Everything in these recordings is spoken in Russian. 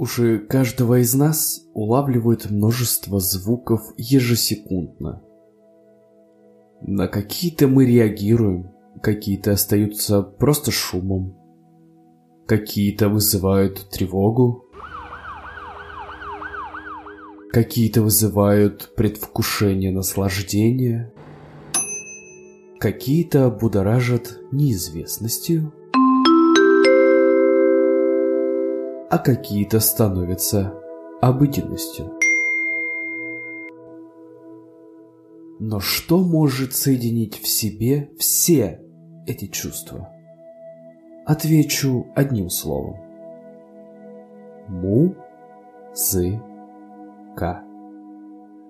Уши каждого из нас улавливают множество звуков ежесекундно. На какие-то мы реагируем, какие-то остаются просто шумом, какие-то вызывают тревогу, какие-то вызывают предвкушение наслаждения, какие-то будоражат неизвестностью, а какие-то становятся обыденностью. Но что может соединить в себе все эти чувства? Отвечу одним словом. Му-зы-ка.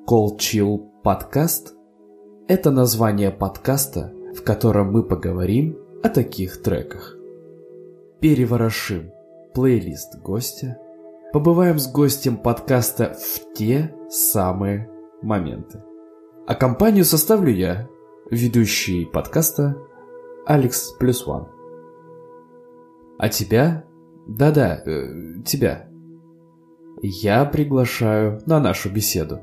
Колчил подкаст – это название подкаста, в котором мы поговорим о таких треках. Переворошим плейлист гостя, побываем с гостем подкаста в те самые моменты. А компанию составлю я, ведущий подкаста Алекс Плюс Ван. А тебя? Да-да, э, тебя. Я приглашаю на нашу беседу.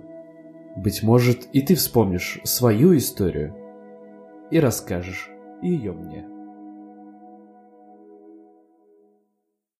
Быть может, и ты вспомнишь свою историю и расскажешь ее мне.